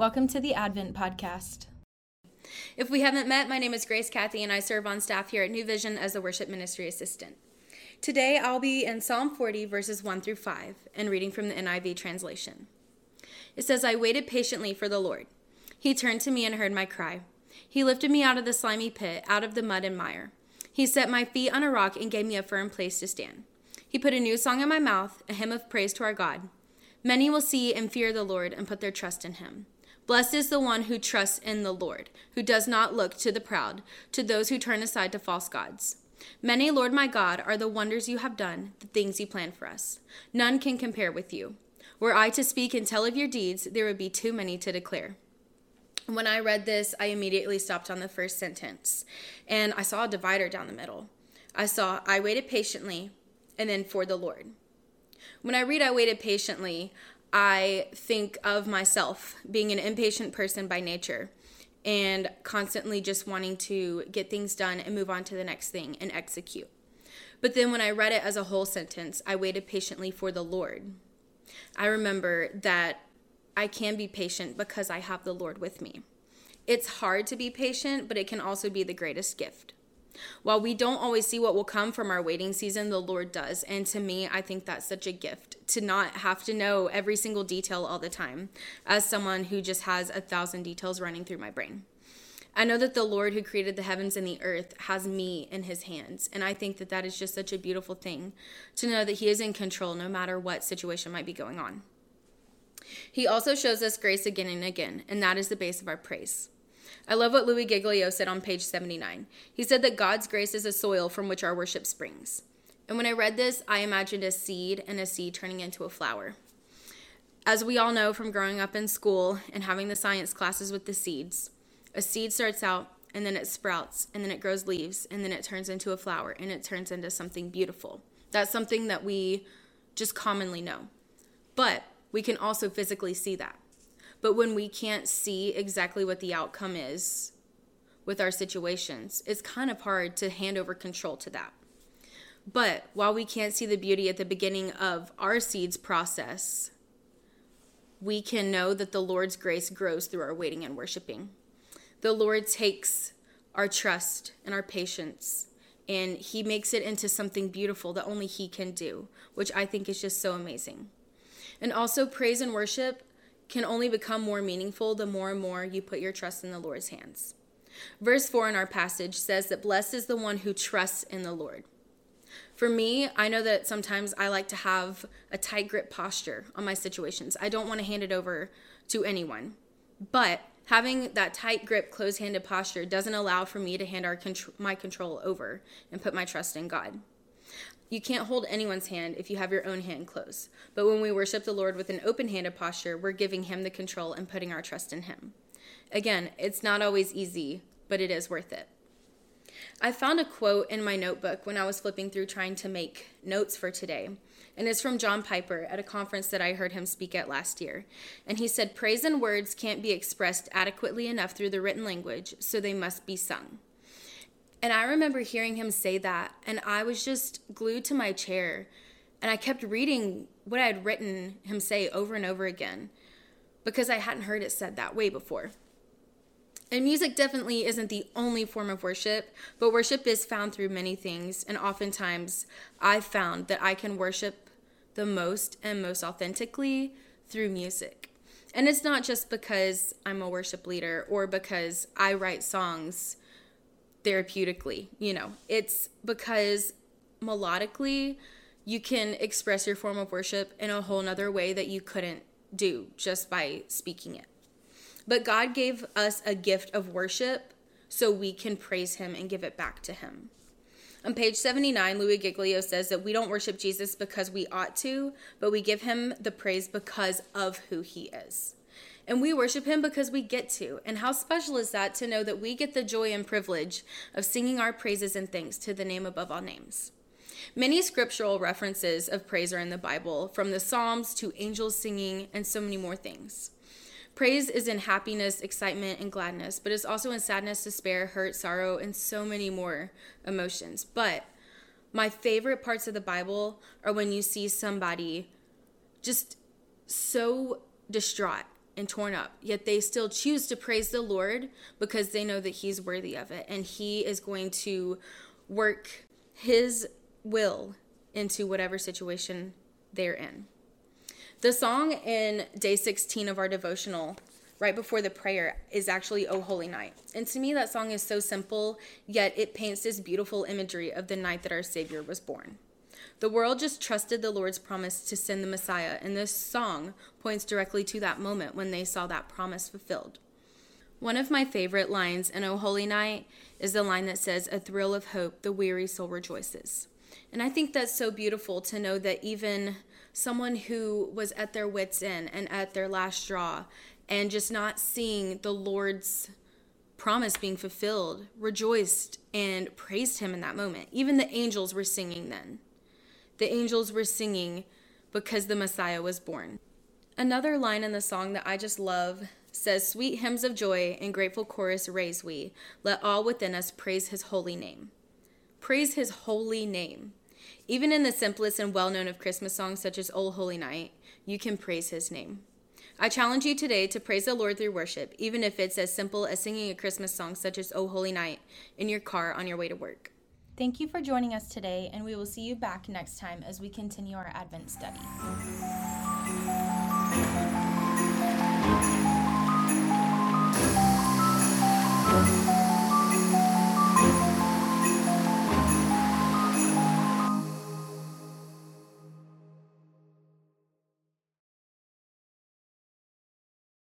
Welcome to the Advent Podcast. If we haven't met, my name is Grace Cathy, and I serve on staff here at New Vision as the worship ministry assistant. Today I'll be in Psalm 40, verses 1 through 5, and reading from the NIV translation. It says, I waited patiently for the Lord. He turned to me and heard my cry. He lifted me out of the slimy pit, out of the mud and mire. He set my feet on a rock and gave me a firm place to stand. He put a new song in my mouth, a hymn of praise to our God. Many will see and fear the Lord and put their trust in him. Blessed is the one who trusts in the Lord, who does not look to the proud, to those who turn aside to false gods. Many, Lord my God, are the wonders you have done, the things you planned for us. None can compare with you. Were I to speak and tell of your deeds, there would be too many to declare. When I read this, I immediately stopped on the first sentence and I saw a divider down the middle. I saw, I waited patiently, and then for the Lord. When I read I waited patiently, I think of myself being an impatient person by nature and constantly just wanting to get things done and move on to the next thing and execute. But then when I read it as a whole sentence, I waited patiently for the Lord. I remember that I can be patient because I have the Lord with me. It's hard to be patient, but it can also be the greatest gift. While we don't always see what will come from our waiting season, the Lord does. And to me, I think that's such a gift to not have to know every single detail all the time as someone who just has a thousand details running through my brain. I know that the Lord who created the heavens and the earth has me in his hands. And I think that that is just such a beautiful thing to know that he is in control no matter what situation might be going on. He also shows us grace again and again, and that is the base of our praise. I love what Louis Giglio said on page 79. He said that God's grace is a soil from which our worship springs. And when I read this, I imagined a seed and a seed turning into a flower. As we all know from growing up in school and having the science classes with the seeds, a seed starts out and then it sprouts and then it grows leaves and then it turns into a flower and it turns into something beautiful. That's something that we just commonly know. But we can also physically see that. But when we can't see exactly what the outcome is with our situations, it's kind of hard to hand over control to that. But while we can't see the beauty at the beginning of our seeds process, we can know that the Lord's grace grows through our waiting and worshiping. The Lord takes our trust and our patience and he makes it into something beautiful that only he can do, which I think is just so amazing. And also, praise and worship can only become more meaningful the more and more you put your trust in the Lord's hands. Verse 4 in our passage says that blessed is the one who trusts in the Lord. For me, I know that sometimes I like to have a tight grip posture on my situations. I don't want to hand it over to anyone. But having that tight grip, closed handed posture doesn't allow for me to hand our my control over and put my trust in God. You can't hold anyone's hand if you have your own hand closed. But when we worship the Lord with an open handed posture, we're giving Him the control and putting our trust in Him. Again, it's not always easy, but it is worth it. I found a quote in my notebook when I was flipping through trying to make notes for today. And it's from John Piper at a conference that I heard him speak at last year. And he said, Praise and words can't be expressed adequately enough through the written language, so they must be sung. And I remember hearing him say that, and I was just glued to my chair. And I kept reading what I had written him say over and over again because I hadn't heard it said that way before. And music definitely isn't the only form of worship, but worship is found through many things. And oftentimes I've found that I can worship the most and most authentically through music. And it's not just because I'm a worship leader or because I write songs therapeutically, you know. It's because melodically you can express your form of worship in a whole nother way that you couldn't do just by speaking it. But God gave us a gift of worship so we can praise him and give it back to him. On page 79, Louis Giglio says that we don't worship Jesus because we ought to, but we give him the praise because of who he is. And we worship him because we get to. And how special is that to know that we get the joy and privilege of singing our praises and thanks to the name above all names? Many scriptural references of praise are in the Bible, from the Psalms to angels singing and so many more things. Praise is in happiness, excitement, and gladness, but it's also in sadness, despair, hurt, sorrow, and so many more emotions. But my favorite parts of the Bible are when you see somebody just so distraught and torn up, yet they still choose to praise the Lord because they know that He's worthy of it and He is going to work His will into whatever situation they're in. The song in day 16 of our devotional, right before the prayer, is actually Oh Holy Night. And to me, that song is so simple, yet it paints this beautiful imagery of the night that our Savior was born. The world just trusted the Lord's promise to send the Messiah, and this song points directly to that moment when they saw that promise fulfilled. One of my favorite lines in O Holy Night is the line that says, A thrill of hope, the weary soul rejoices. And I think that's so beautiful to know that even someone who was at their wits' end and at their last straw and just not seeing the Lord's promise being fulfilled rejoiced and praised him in that moment. Even the angels were singing then. The angels were singing because the Messiah was born. Another line in the song that I just love says, Sweet hymns of joy and grateful chorus raise we. Let all within us praise his holy name. Praise his holy name. Even in the simplest and well known of Christmas songs, such as O Holy Night, you can praise his name. I challenge you today to praise the Lord through worship, even if it's as simple as singing a Christmas song such as O Holy Night in your car on your way to work. Thank you for joining us today, and we will see you back next time as we continue our Advent study.